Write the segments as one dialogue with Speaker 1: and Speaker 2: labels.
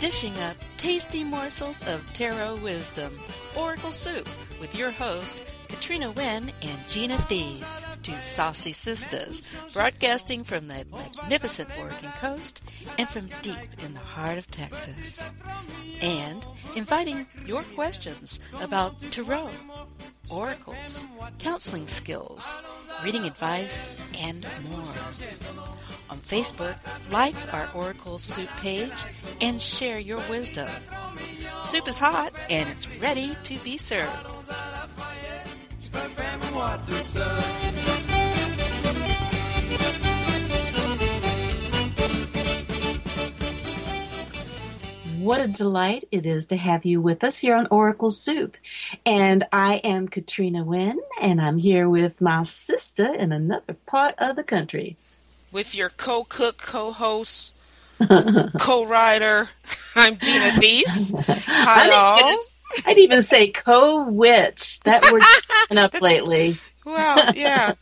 Speaker 1: Dishing up tasty morsels of tarot wisdom, Oracle Soup, with your host, Katrina Wynne and Gina Thies, two saucy sisters, broadcasting from the magnificent Oregon coast and from deep in the heart of Texas. And inviting your questions about tarot, oracles, counseling skills, reading advice, and more. On Facebook, like our Oracle Soup page and share your wisdom. Soup is hot and it's ready to be served. What a delight it is to have you with us here on Oracle Soup. And I am Katrina Wynne, and I'm here with my sister in another part of the country.
Speaker 2: With your co cook, co host, co writer, I'm Gina Thies. Hi, all.
Speaker 1: I'd even say co-witch. That word's been up lately.
Speaker 2: Well, yeah,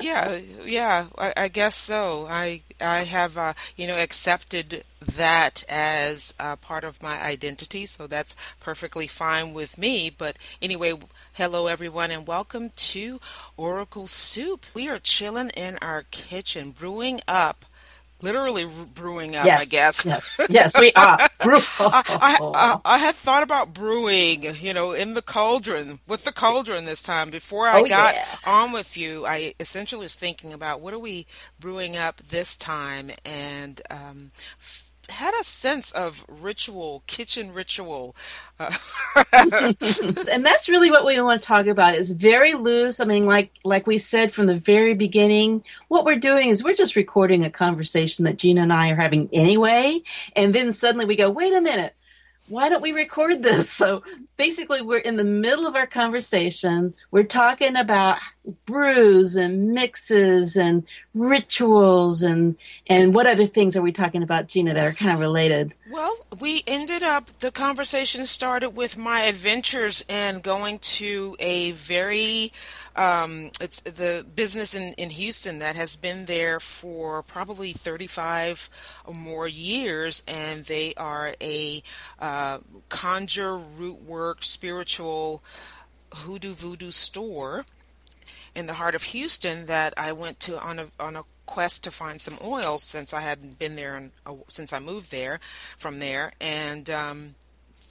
Speaker 2: yeah, yeah. I, I, guess so. I I have uh, you know accepted that as uh, part of my identity, so that's perfectly fine with me. But anyway, hello everyone, and welcome to Oracle Soup. We are chilling in our kitchen, brewing up literally brewing up,
Speaker 1: yes,
Speaker 2: I guess.
Speaker 1: Yes, yes, we are.
Speaker 2: I, I, I, had thought about brewing, you know, in the cauldron, with the cauldron this time. Before I
Speaker 1: oh,
Speaker 2: got
Speaker 1: yeah.
Speaker 2: on with you, I essentially was thinking about what are we brewing up this time and um, had a sense of ritual, kitchen ritual. Uh,
Speaker 1: and that's really what we want to talk about. It's very loose. I mean, like like we said from the very beginning, what we're doing is we're just recording a conversation that Gina and I are having anyway, and then suddenly we go, wait a minute why don't we record this? So basically, we're in the middle of our conversation. We're talking about brews and mixes and rituals and and what other things are we talking about, Gina, that are kind of related?
Speaker 2: Well, we ended up the conversation started with my adventures and going to a very um, it's the business in, in Houston that has been there for probably 35 or more years, and they are a uh, conjure, root work, spiritual hoodoo voodoo store in the heart of Houston that I went to on a on a quest to find some oils since I hadn't been there in, since I moved there from there. And um,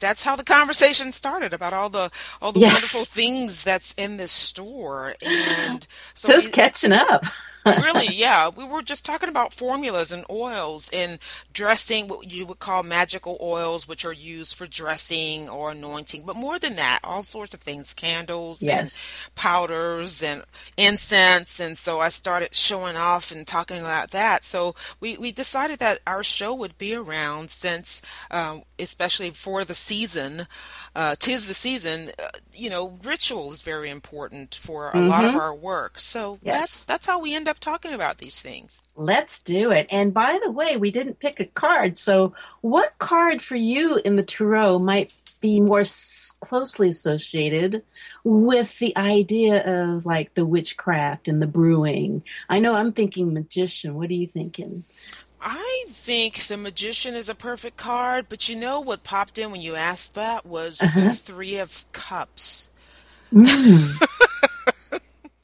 Speaker 2: that's how the conversation started about all the all the
Speaker 1: yes.
Speaker 2: wonderful things that's in this store and
Speaker 1: so just we, catching up
Speaker 2: really yeah we were just talking about formulas and oils and dressing what you would call magical oils which are used for dressing or anointing but more than that all sorts of things candles
Speaker 1: yes.
Speaker 2: and powders and incense and so i started showing off and talking about that so we, we decided that our show would be around since um, especially for the season uh, tis the season uh, you know ritual is very important for a mm-hmm. lot of mm-hmm. our work so
Speaker 1: yes.
Speaker 2: that's that's how we end up talking about these things
Speaker 1: let's do it and by the way we didn't pick a card so what card for you in the tarot might be more closely associated with the idea of like the witchcraft and the brewing i know i'm thinking magician what are you thinking
Speaker 2: I think the magician is a perfect card, but you know what popped in when you asked that was
Speaker 1: uh-huh.
Speaker 2: the three of cups.
Speaker 1: Mm.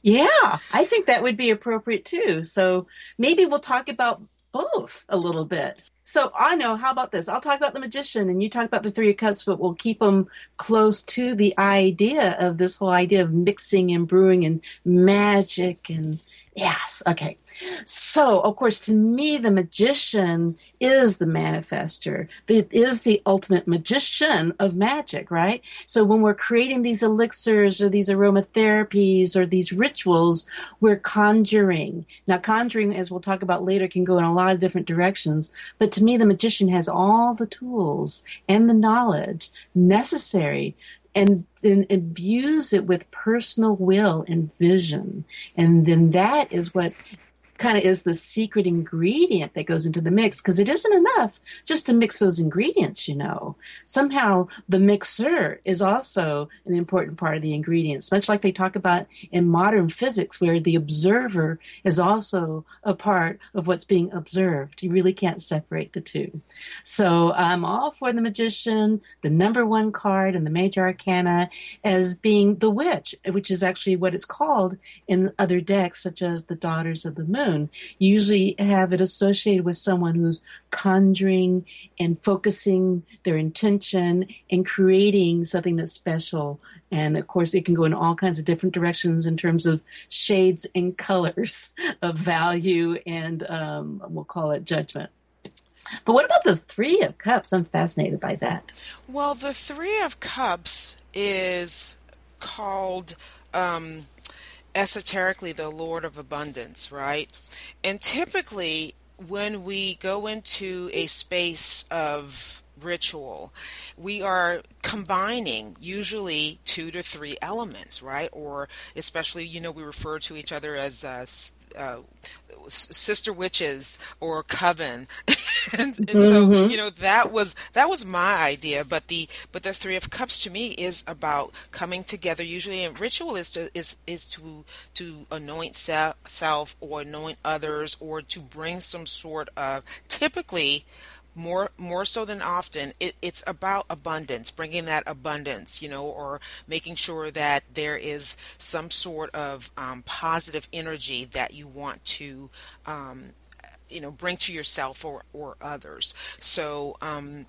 Speaker 1: yeah, I think that would be appropriate too. So maybe we'll talk about both a little bit. So I know. How about this? I'll talk about the magician, and you talk about the three of cups, but we'll keep them close to the idea of this whole idea of mixing and brewing and magic and Yes. Okay. So, of course, to me, the magician is the manifester. It is the ultimate magician of magic, right? So, when we're creating these elixirs or these aromatherapies or these rituals, we're conjuring. Now, conjuring, as we'll talk about later, can go in a lot of different directions. But to me, the magician has all the tools and the knowledge necessary and then imbues it with personal will and vision. And then that is what kind of is the secret ingredient that goes into the mix because it isn't enough just to mix those ingredients, you know. Somehow the mixer is also an important part of the ingredients, much like they talk about in modern physics, where the observer is also a part of what's being observed. You really can't separate the two. So I'm all for the magician, the number one card in the major arcana as being the witch, which is actually what it's called in other decks, such as the Daughters of the Moon. You usually have it associated with someone who's conjuring and focusing their intention and creating something that's special. And of course, it can go in all kinds of different directions in terms of shades and colors of value and um, we'll call it judgment. But what about the Three of Cups? I'm fascinated by that.
Speaker 2: Well, the Three of Cups is called um, esoterically the Lord of Abundance, right? And typically, when we go into a space of ritual, we are combining usually two to three elements, right? Or especially, you know, we refer to each other as uh, uh, sister witches or coven and, and mm-hmm. so you know that was that was my idea but the but the three of cups to me is about coming together usually in ritual is to is is to to anoint self or anoint others or to bring some sort of typically more more so than often it, it's about abundance bringing that abundance you know or making sure that there is some sort of um, positive energy that you want to um, you know bring to yourself or, or others. So um,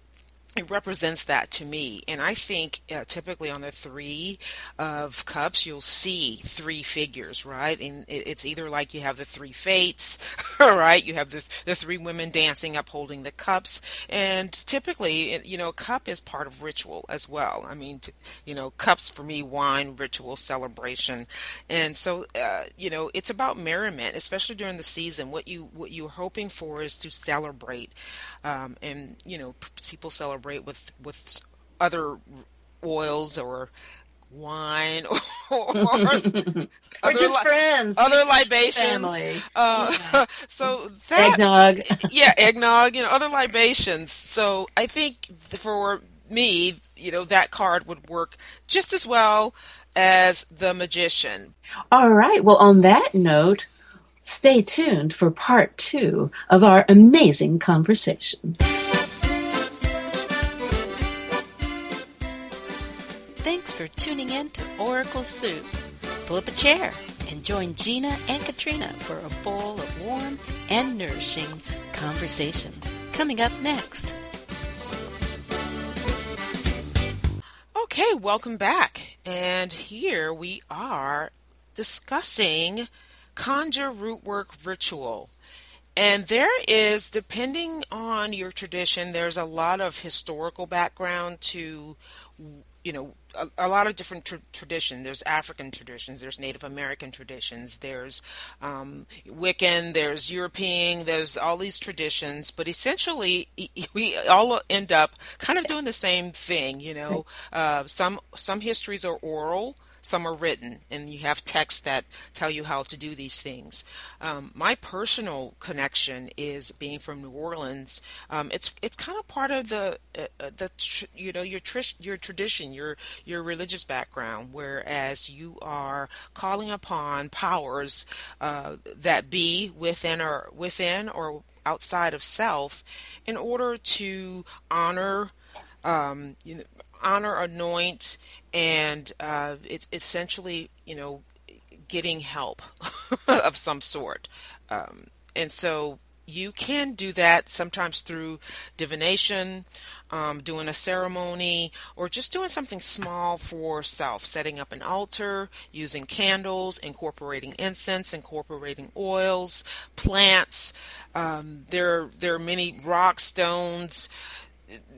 Speaker 2: it represents that to me. And i think uh, typically on the three of cups you'll see three figures right? And it's either like you have the three fates right? You have the, the three women dancing up holding the cups. And typically you know cup is part of ritual as well. I mean you know cups for me wine ritual celebration. And so uh, you know it's about merriment especially during the season. What you what you're hoping for is to celebrate um, and you know people celebrate celebrate with with other oils or wine or,
Speaker 1: or, or just li- friends,
Speaker 2: other libations. Uh, yeah. so that
Speaker 1: eggnog,
Speaker 2: yeah, eggnog. You know, other libations. So I think for me, you know, that card would work just as well as the magician.
Speaker 1: All right. Well, on that note, stay tuned for part two of our amazing conversation.
Speaker 3: For tuning in to Oracle Soup. Pull up a chair and join Gina and Katrina for a bowl of warm and nourishing conversation. Coming up next.
Speaker 2: Okay, welcome back. And here we are discussing conjure root work ritual. And there is, depending on your tradition, there's a lot of historical background to, you know, a, a, lot of different tra- traditions. There's African traditions, there's Native American traditions, there's um, Wiccan, there's European, there's all these traditions. But essentially, we all end up kind of doing the same thing. You know, uh, some some histories are oral some are written, and you have texts that tell you how to do these things. Um, my personal connection is being from New Orleans. Um, it's it's kind of part of the uh, uh the you know your tr- your tradition, your your religious background. Whereas you are calling upon powers uh, that be within or within or outside of self, in order to honor. Um, you know, honor, anoint, and uh, it's essentially, you know, getting help of some sort. Um, and so you can do that sometimes through divination, um, doing a ceremony, or just doing something small for self, setting up an altar, using candles, incorporating incense, incorporating oils, plants. Um, there, there are many rock stones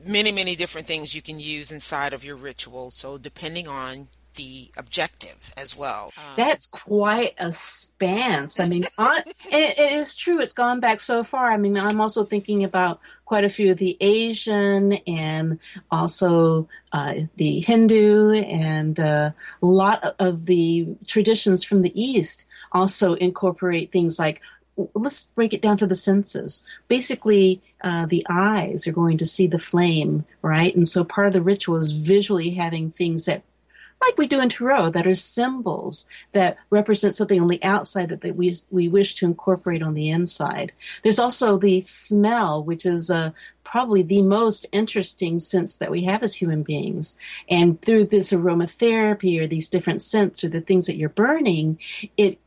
Speaker 2: many, many different things you can use inside of your ritual. So, depending on the objective as well.
Speaker 1: Um, That's quite a span. I mean, on, it, it is true. It's gone back so far. I mean, I'm also thinking about quite a few of the Asian and also uh, the Hindu and uh, a lot of the traditions from the East also incorporate things like let's break it down to the senses. Basically, uh, the eyes are going to see the flame, right? And so part of the ritual is visually having things that like we do in Tarot, that are symbols that represent something on the outside that, that we, we wish to incorporate on the inside. There's also the smell, which is uh, probably the most interesting sense that we have as human beings. And through this aromatherapy or these different scents or the things that you're burning, it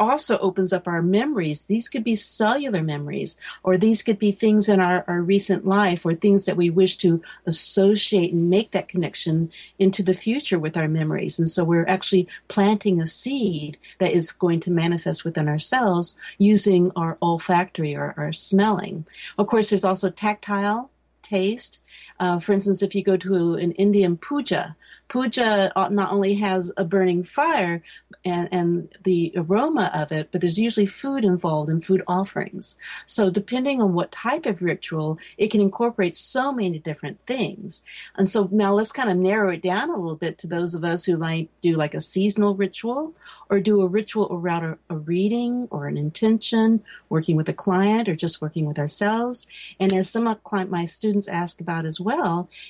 Speaker 1: also opens up our memories. These could be cellular memories, or these could be things in our, our recent life, or things that we wish to associate and make that connection into the future with our memories. And so we're actually planting a seed that is going to manifest within ourselves using our olfactory or our smelling. Of course, there's also tactile taste. Uh, for instance, if you go to an Indian puja, puja not only has a burning fire and, and the aroma of it, but there's usually food involved and food offerings. So depending on what type of ritual, it can incorporate so many different things. And so now let's kind of narrow it down a little bit to those of us who like do like a seasonal ritual or do a ritual around a, a reading or an intention, working with a client or just working with ourselves. And as some of my students ask about as well,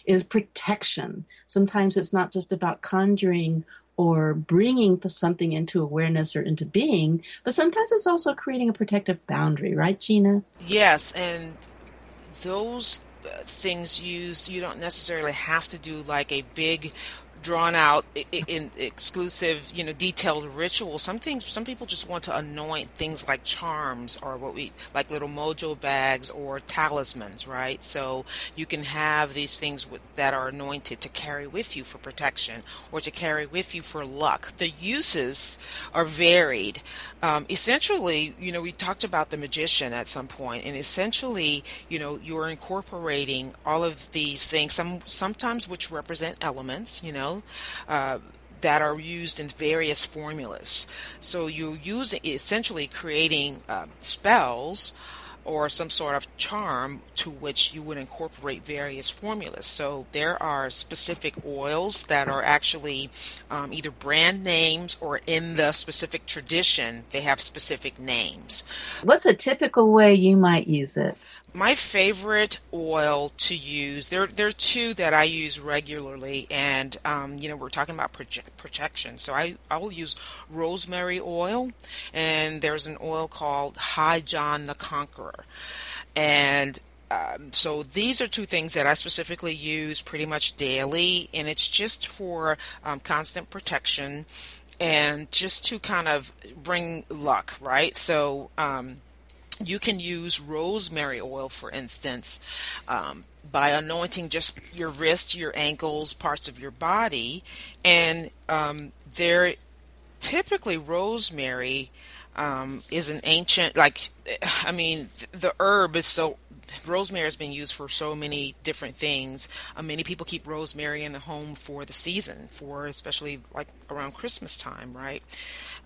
Speaker 1: is protection. Sometimes it's not just about conjuring or bringing something into awareness or into being, but sometimes it's also creating a protective boundary, right, Gina?
Speaker 2: Yes, and those uh, things used, you don't necessarily have to do like a big drawn out in exclusive you know detailed rituals. Some things some people just want to anoint things like charms or what we like little mojo bags or talismans right? So you can have these things with, that are anointed to carry with you for protection or to carry with you for luck. The uses are varied. Um, essentially you know we talked about the magician at some point and essentially you know you're incorporating all of these things some sometimes which represent elements you know know, uh, that are used in various formulas. So you're using essentially creating uh, spells or some sort of charm to which you would incorporate various formulas. So there are specific oils that are actually um, either brand names or in the specific tradition, they have specific names.
Speaker 1: What's a typical way you might use it?
Speaker 2: My favorite oil to use there there are two that I use regularly and um, you know we're talking about protection so I I will use rosemary oil and there's an oil called High John the Conqueror. And um, so these are two things that I specifically use pretty much daily and it's just for um, constant protection and just to kind of bring luck right? So um, you can use rosemary oil, for instance, um, by anointing just your wrist, your ankles, parts of your body, and um, there typically rosemary um, is an ancient like I mean the herb is so rosemary has been used for so many different things. Uh, many people keep rosemary in the home for the season, for especially like around Christmas time, right?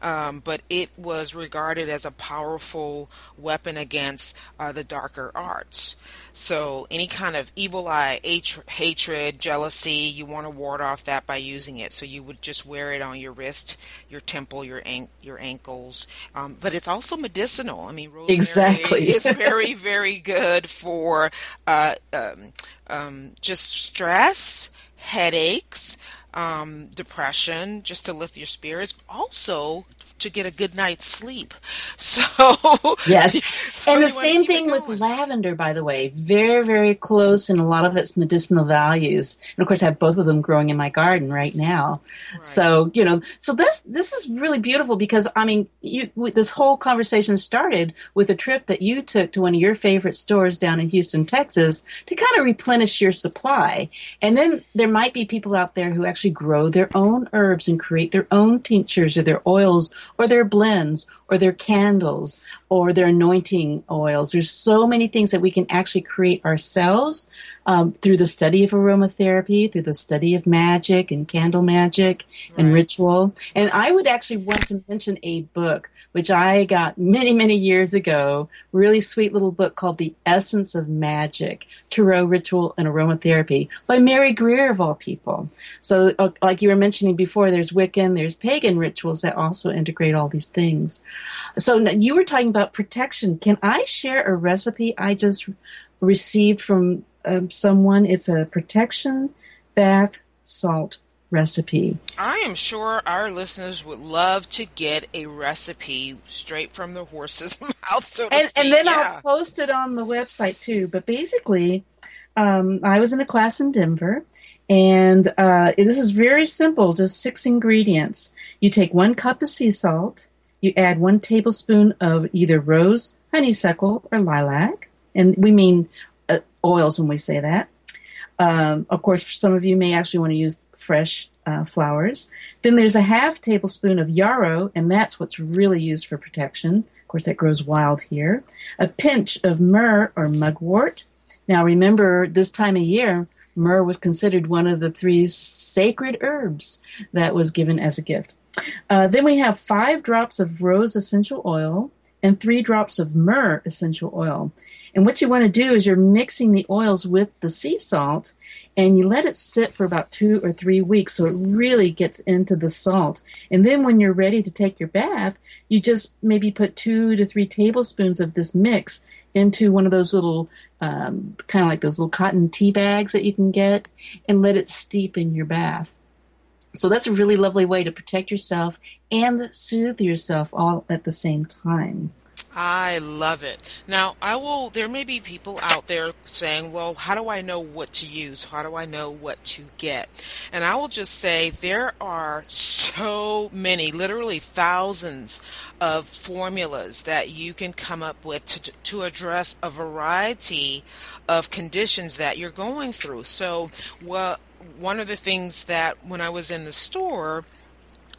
Speaker 2: Um, but it was regarded as a powerful weapon against uh, the darker arts. So any kind of evil eye, hatred, jealousy, you want to ward off that by using it. So you would just wear it on your wrist, your temple, your an- your ankles. Um, but it's also medicinal. I mean, rosemary
Speaker 1: exactly.
Speaker 2: is very very good for uh, um, um, just stress, headaches um, depression, just to lift your spirits. Also, to get a good night's sleep. So
Speaker 1: yes, so and the same thing with lavender, by the way, very very close in a lot of its medicinal values. And of course, I have both of them growing in my garden right now. Right. So you know, so this this is really beautiful because I mean, you this whole conversation started with a trip that you took to one of your favorite stores down in Houston, Texas, to kind of replenish your supply. And then there might be people out there who actually grow their own herbs and create their own tinctures or their oils or their blends or their candles or their anointing oils. There's so many things that we can actually create ourselves um, through the study of aromatherapy, through the study of magic and candle magic and ritual. And I would actually want to mention a book which I got many, many years ago. Really sweet little book called The Essence of Magic Tarot Ritual and Aromatherapy by Mary Greer, of all people. So, uh, like you were mentioning before, there's Wiccan, there's pagan rituals that also integrate all these things. So, you were talking about protection. Can I share a recipe I just received from um, someone? It's a protection bath salt recipe.
Speaker 2: I am sure our listeners would love to get a recipe straight from the horse's mouth, so
Speaker 1: and, and then
Speaker 2: yeah.
Speaker 1: I'll post it on the website too. But basically, um, I was in a class in Denver, and uh, this is very simple just six ingredients. You take one cup of sea salt, you add one tablespoon of either rose, honeysuckle, or lilac, and we mean uh, oils when we say that. Um, of course, some of you may actually want to use fresh uh, flowers. Then there's a half tablespoon of yarrow, and that's what's really used for protection. Of course, that grows wild here. A pinch of myrrh or mugwort. Now, remember, this time of year, myrrh was considered one of the three sacred herbs that was given as a gift. Uh, then we have five drops of rose essential oil and three drops of myrrh essential oil. And what you want to do is you're mixing the oils with the sea salt and you let it sit for about two or three weeks so it really gets into the salt. And then when you're ready to take your bath, you just maybe put two to three tablespoons of this mix into one of those little, um, kind of like those little cotton tea bags that you can get and let it steep in your bath. So that's a really lovely way to protect yourself and soothe yourself all at the same time.
Speaker 2: I love it. Now, I will, there may be people out there saying, well, how do I know what to use? How do I know what to get? And I will just say there are so many, literally thousands of formulas that you can come up with to, to address a variety of conditions that you're going through. So, well, one of the things that when I was in the store,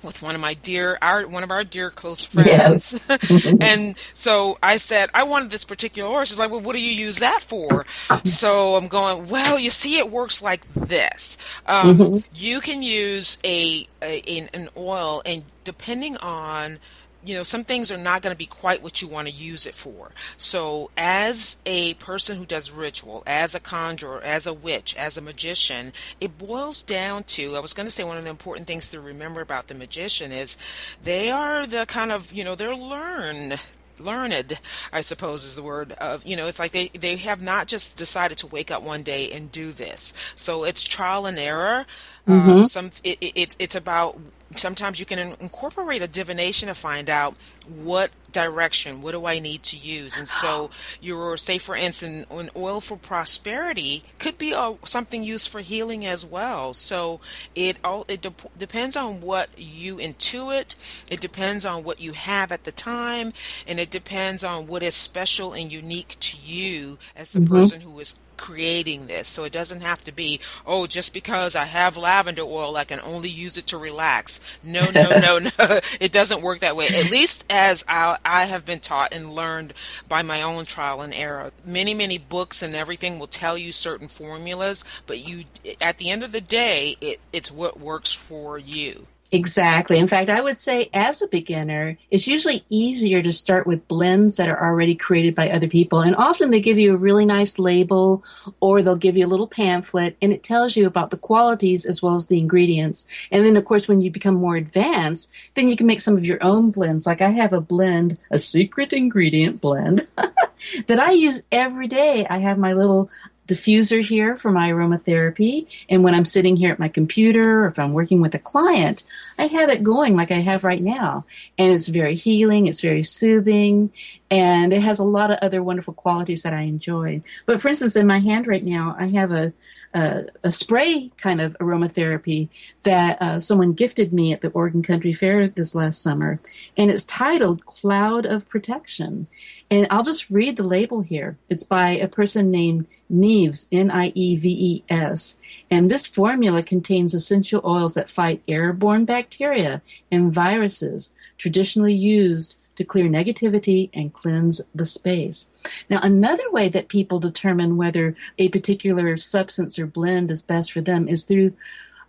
Speaker 2: with one of my dear our one of our dear close friends and so i said i wanted this particular oil she's like well what do you use that for? So i'm going well you see it works like this. Um, you can use a, a an oil and depending on you know, some things are not going to be quite what you want to use it for. So, as a person who does ritual, as a conjurer, as a witch, as a magician, it boils down to I was going to say one of the important things to remember about the magician is they are the kind of, you know, they're learned learned i suppose is the word of you know it's like they they have not just decided to wake up one day and do this. So it's trial and error. Um, some it, it, it's about sometimes you can incorporate a divination to find out what direction what do i need to use? And so your say for instance an oil for prosperity could be a, something used for healing as well. So it all it de- depends on what you intuit. It depends on what you have at the time. And it depends on what is special and unique to you as the mm-hmm. person who is creating this. So it doesn't have to be, oh, just because I have lavender oil, I can only use it to relax. No, no, no, no. It doesn't work that way. At least as I, I have been taught and learned by my own trial and error. Many, many books and everything will tell you certain formulas, but you, at the end of the day, it, it's what works for you.
Speaker 1: Exactly. In fact, I would say as a beginner, it's usually easier to start with blends that are already created by other people. And often they give you a really nice label or they'll give you a little pamphlet and it tells you about the qualities as well as the ingredients. And then, of course, when you become more advanced, then you can make some of your own blends. Like I have a blend, a secret ingredient blend that I use every day. I have my little diffuser here for my aromatherapy. And when I'm sitting here at my computer or if I'm working with a client, I have it going like I have right now. And it's very healing, it's very soothing, and it has a lot of other wonderful qualities that I enjoy. But for instance, in my hand right now, I have a a, a spray kind of aromatherapy that uh, someone gifted me at the Oregon Country Fair this last summer, and it's titled Cloud of Protection. And I'll just read the label here. It's by a person named Nieves, N I E V E S. And this formula contains essential oils that fight airborne bacteria and viruses traditionally used to clear negativity and cleanse the space. Now, another way that people determine whether a particular substance or blend is best for them is through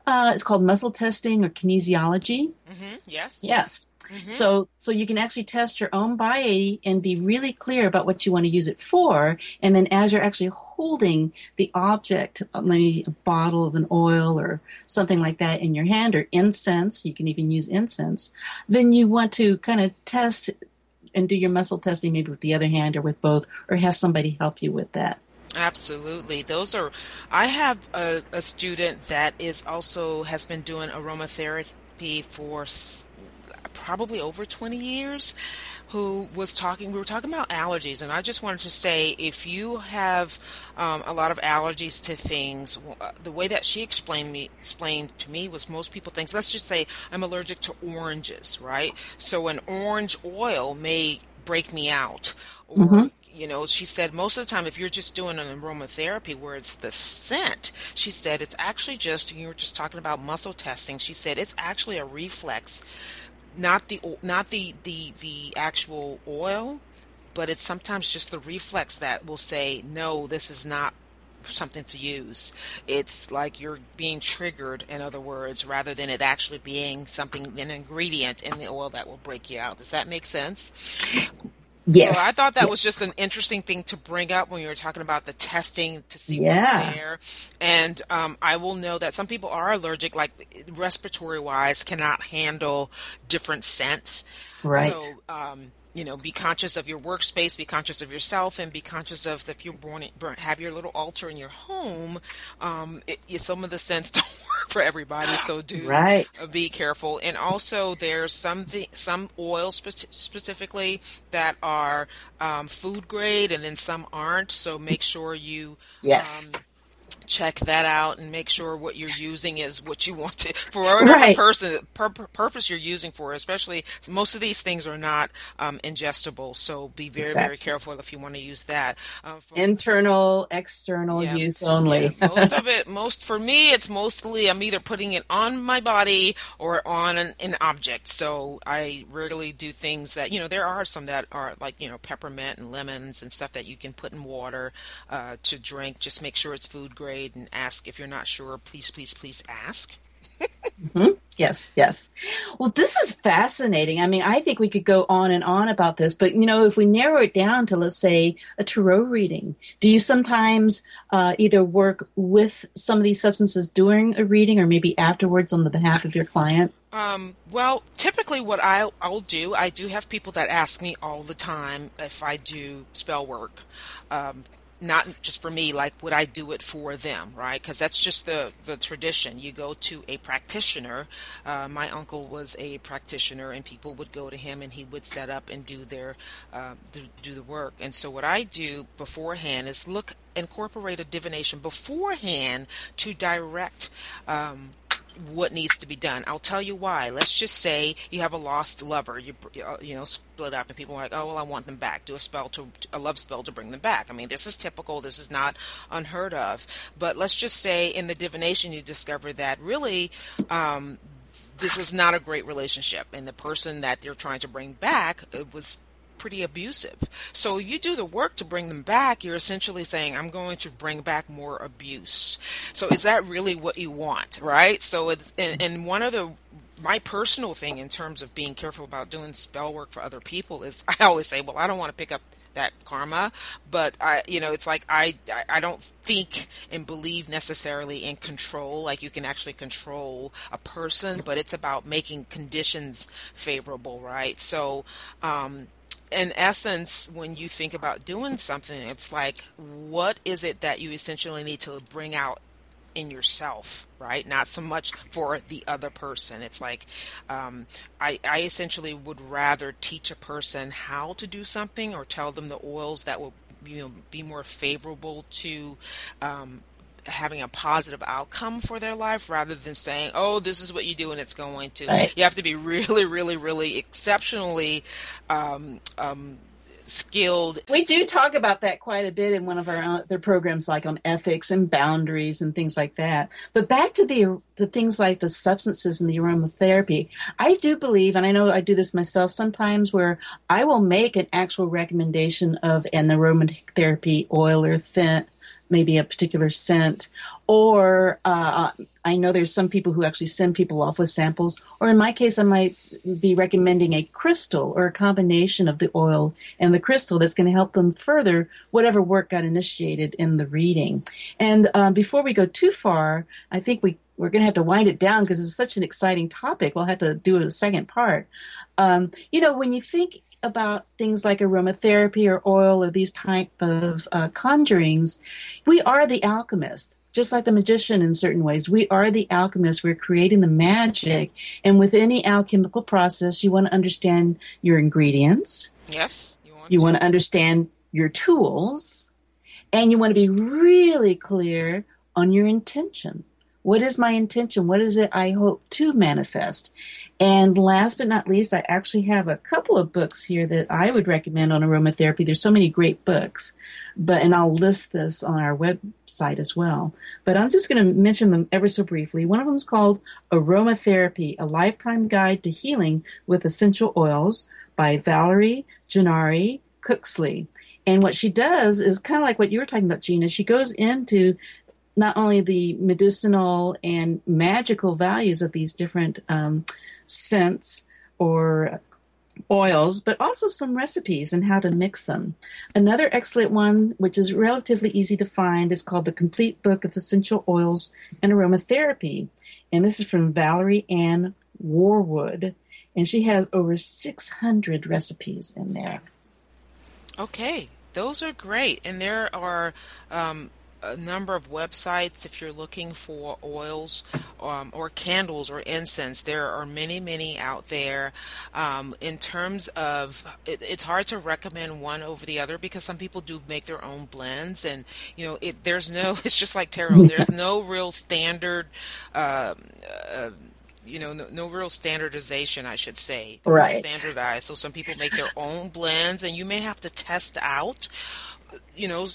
Speaker 1: uh, it's called muscle testing or kinesiology.
Speaker 2: Mm-hmm. Yes.
Speaker 1: Yes. Mm-hmm. So, so you can actually test your own body and be really clear about what you want to use it for. And then as you're actually holding the object, maybe a bottle of an oil or something like that in your hand or incense, you can even use incense, then you want to kind of test and do your muscle testing maybe with the other hand or with both or have somebody help you with that.
Speaker 2: Absolutely. Those are, I have a, a student that is also has been doing aromatherapy for probably over 20 years who was talking we were talking about allergies and i just wanted to say if you have um, a lot of allergies to things uh, the way that she explained me explained to me was most people think let's just say i'm allergic to oranges right so an orange oil may break me out or mm-hmm you know, she said most of the time, if you're just doing an aromatherapy where it's the scent, she said it's actually just, you were just talking about muscle testing. She said it's actually a reflex not the not the the the actual oil, but it's sometimes just the reflex that will say no, this is not something to use. It's like you're being triggered, in other words, rather than it actually being something, an ingredient in the oil that will break you out. Does that make sense?
Speaker 1: Yes.
Speaker 2: So I thought that
Speaker 1: yes.
Speaker 2: was just an interesting thing to bring up when you were talking about the testing to see yeah. what's there. And um, I will know that some people are allergic, like respiratory wise, cannot handle different scents.
Speaker 1: Right.
Speaker 2: So, um, you know, be conscious of your workspace, be conscious of yourself, and be conscious of if you born, have your little altar in your home. Um, it, some of the scents don't work for everybody, so do
Speaker 1: right.
Speaker 2: be careful. And also, there's some some oils spe- specifically that are um, food grade, and then some aren't. So make sure you
Speaker 1: yes.
Speaker 2: Um, check that out and make sure what you're using is what you want to for whatever right. person pur- purpose you're using for. Especially most of these things are not um, ingestible, so be very exactly. very careful if you want to use that.
Speaker 1: Um, for, Internal, external yeah, use only.
Speaker 2: Yeah, most of it, most for me, it's mostly I'm either putting it on my body or on an, an object. So I rarely do things that you know. There are some that are like you know peppermint and lemons and stuff that you can put in water uh, to drink. Just make sure it's food grade afraid and ask if you're not sure. Please, please, please ask.
Speaker 1: mm-hmm. Yes, yes. Well, this is fascinating. I mean, I think we could go on and on about this, but you know, if we narrow it down to, let's say, a tarot reading, do you sometimes uh, either work with some of these substances during a reading or maybe afterwards on the behalf of your client?
Speaker 2: Um, well, typically, what I'll, I'll, do, I do have people that ask me all the time if I do spell work. Um, not just for me like would i do it for them right? Because that's just the the tradition. You go to a practitioner. Uh, my uncle was a practitioner and people would go to him and he would set up and do their uh, do, the work. And so what i do beforehand is look incorporate a divination beforehand to direct um, what needs to be done. I'll tell you why. Let's just say you have a lost lover. You uh, you know split up, and people are like, oh well, I want them back. Do a spell to a love spell to bring them back. I mean, this is typical. This is not unheard of. But let's just say in the divination you discover that really. Um, this was not a great relationship, and the person that you're trying to bring back was pretty abusive. So you do the work to bring them back, you're essentially saying, I'm going to bring back more abuse. So is that really what you want, right? So, it's, and, and one of the my personal thing in terms of being careful about doing spell work for other people is I always say, well, I don't want to pick up that karma, but I, you know, it's like I, I don't think and believe necessarily in control. Like you can actually control a person, but it's about making conditions favorable, right? So, um, in essence, when you think about doing something, it's like, what is it that you essentially need to bring out in yourself, right? Not so much for the other person. It's like, um, I, I essentially would rather teach a person how to do something or tell them the oils that will you know, be more favorable to um, having a positive outcome for their life rather than saying, "Oh, this is what you do and it's going to."
Speaker 1: Right.
Speaker 2: You have to be really, really, really exceptionally um, um, skilled.
Speaker 1: We do talk about that quite a bit in one of our other programs, like on ethics and boundaries and things like that. But back to the the things like the substances and the aromatherapy, I do believe, and I know I do this myself sometimes, where I will make an actual recommendation of an aromatherapy oil or scent, maybe a particular scent, or uh, I know there's some people who actually send people off with samples, or in my case, I might be recommending a crystal or a combination of the oil and the crystal that's going to help them further whatever work got initiated in the reading. And uh, before we go too far, I think we we're going to have to wind it down because it's such an exciting topic. We'll have to do a second part. Um, you know, when you think about things like aromatherapy or oil or these type of uh, conjurings, we are the alchemists just like the magician in certain ways. We are the alchemists. We're creating the magic. And with any alchemical process, you want to understand your ingredients.
Speaker 2: Yes. You
Speaker 1: want, you to. want to understand your tools. And you want to be really clear on your intention. What is my intention? What is it I hope to manifest? And last but not least, I actually have a couple of books here that I would recommend on aromatherapy. There's so many great books, but and I'll list this on our website as well. But I'm just going to mention them ever so briefly. One of them is called Aromatherapy: A Lifetime Guide to Healing with Essential Oils by Valerie Gennari Cooksley. And what she does is kind of like what you were talking about, Gina. She goes into not only the medicinal and magical values of these different um, scents or oils, but also some recipes and how to mix them. Another excellent one, which is relatively easy to find, is called The Complete Book of Essential Oils and Aromatherapy. And this is from Valerie Ann Worwood. And she has over 600 recipes in there.
Speaker 2: Okay, those are great. And there are um, a number of websites if you're looking for oils um, or candles or incense. There are many, many out there. Um, in terms of, it, it's hard to recommend one over the other because some people do make their own blends, and you know, it, there's no. It's just like tarot. There's no real standard. Uh, uh, you know, no, no, real standardization, I should say.
Speaker 1: right.
Speaker 2: Standardized. So some people make their own blends, and you may have to test out, you know,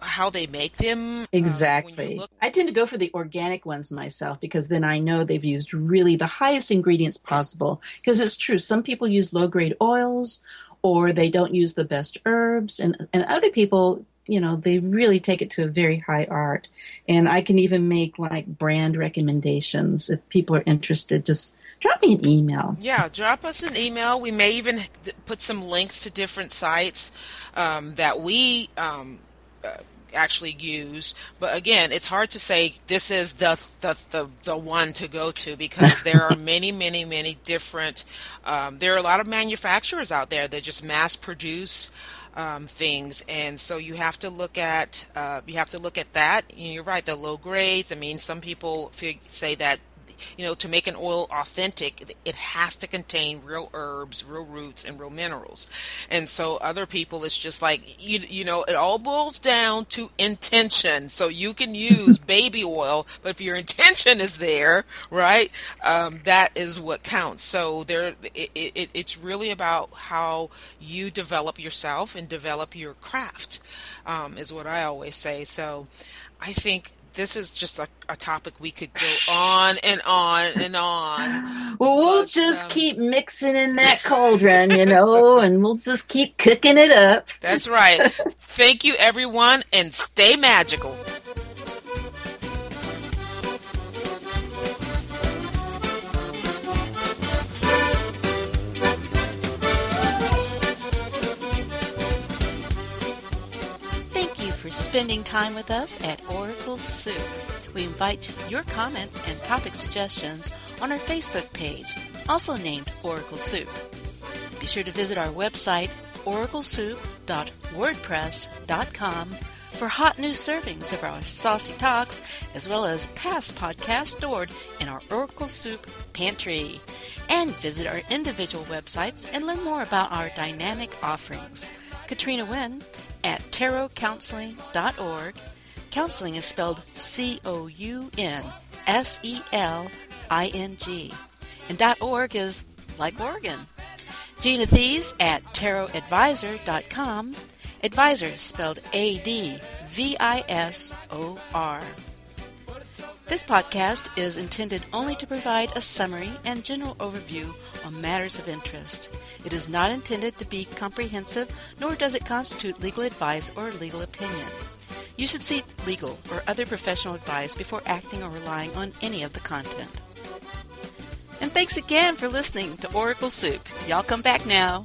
Speaker 2: how they make them.
Speaker 1: Uh, exactly. Uh, look- I tend to go for the organic ones myself because then I know they've used really the highest ingredients possible. Because it's true, some people use low grade oils or they don't use the best herbs, and, and other people you know they really take it to a very high art and i can even make like brand recommendations if people are interested just drop me an email
Speaker 2: yeah drop us an email we may even put some links to different sites um, that we um, actually use. But again, it's hard to say this is the the the, the one to go to because there are many, many, many different. Um, there are a lot of manufacturers out there that just mass produce. Um, things and so you have to look at uh, you have to look at that you're right the low grades i mean some people say that you know, to make an oil authentic, it has to contain real herbs, real roots, and real minerals. And so other people, it's just like, you, you know, it all boils down to intention. So you can use baby oil, but if your intention is there, right, um, that is what counts. So there, it, it, it's really about how you develop yourself and develop your craft, um, is what I always say. So I think this is just a, a, topic we could go on and on and on.
Speaker 1: Well, we'll but, just um, keep mixing in that cauldron, you know, and we'll just keep cooking it up.
Speaker 2: That's right. Thank you, everyone, and stay magical.
Speaker 3: For spending time with us at Oracle Soup. We invite your comments and topic suggestions on our Facebook page, also named Oracle Soup. Be sure to visit our website, oraclesoup.wordpress.com, for hot new servings of our saucy talks, as well as past podcasts stored in our Oracle Soup pantry. And visit our individual websites and learn more about our dynamic offerings. Katrina Wynne at tarotcounseling.org. Counseling is spelled C O U N S E L I N G. And .org is like Oregon. Gina Thies at tarotadvisor.com. Advisor spelled A D V I S O R. This podcast is intended only to provide a summary and general overview on matters of interest. It is not intended to be comprehensive, nor does it constitute legal advice or legal opinion. You should seek legal or other professional advice before acting or relying on any of the content. And thanks again for listening to Oracle Soup. Y'all come back now.